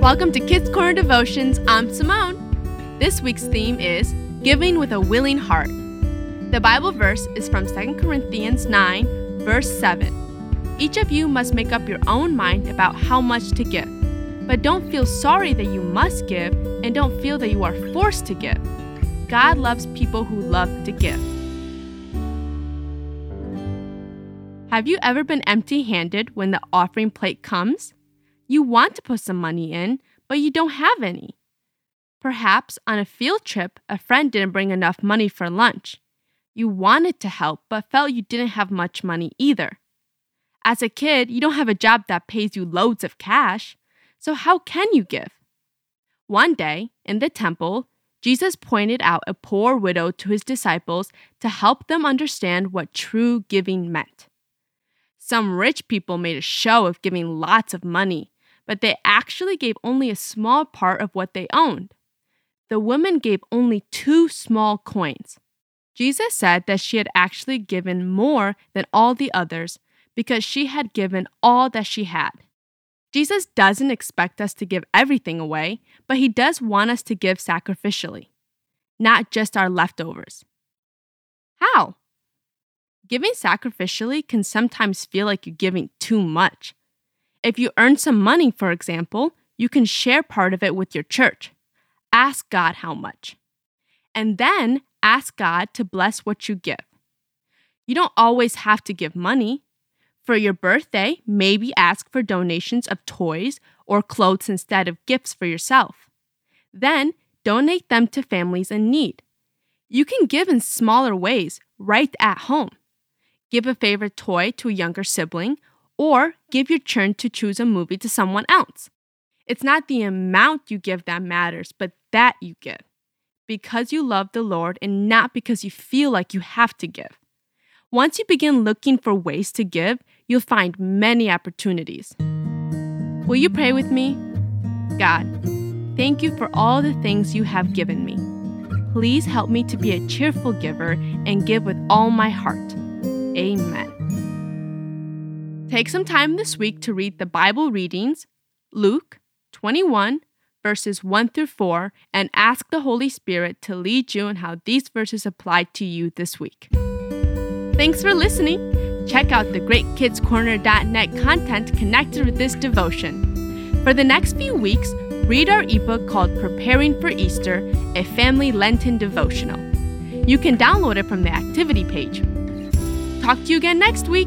Welcome to Kids Corner Devotions. I'm Simone. This week's theme is Giving with a Willing Heart. The Bible verse is from 2 Corinthians 9, verse 7. Each of you must make up your own mind about how much to give. But don't feel sorry that you must give, and don't feel that you are forced to give. God loves people who love to give. Have you ever been empty handed when the offering plate comes? You want to put some money in, but you don't have any. Perhaps on a field trip, a friend didn't bring enough money for lunch. You wanted to help, but felt you didn't have much money either. As a kid, you don't have a job that pays you loads of cash, so how can you give? One day, in the temple, Jesus pointed out a poor widow to his disciples to help them understand what true giving meant. Some rich people made a show of giving lots of money, but they actually gave only a small part of what they owned. The woman gave only two small coins. Jesus said that she had actually given more than all the others because she had given all that she had. Jesus doesn't expect us to give everything away, but he does want us to give sacrificially, not just our leftovers. How? Giving sacrificially can sometimes feel like you're giving too much. If you earn some money, for example, you can share part of it with your church. Ask God how much. And then ask God to bless what you give. You don't always have to give money. For your birthday, maybe ask for donations of toys or clothes instead of gifts for yourself. Then donate them to families in need. You can give in smaller ways right at home. Give a favorite toy to a younger sibling or give your turn to choose a movie to someone else. It's not the amount you give that matters, but that you give. Because you love the Lord and not because you feel like you have to give. Once you begin looking for ways to give, you'll find many opportunities. Will you pray with me? God, thank you for all the things you have given me. Please help me to be a cheerful giver and give with all my heart. Amen. Take some time this week to read the Bible readings, Luke 21, verses 1 through 4, and ask the Holy Spirit to lead you in how these verses apply to you this week. Thanks for listening. Check out the greatkidscorner.net content connected with this devotion. For the next few weeks, read our ebook called Preparing for Easter, a family Lenten devotional. You can download it from the activity page. Talk to you again next week.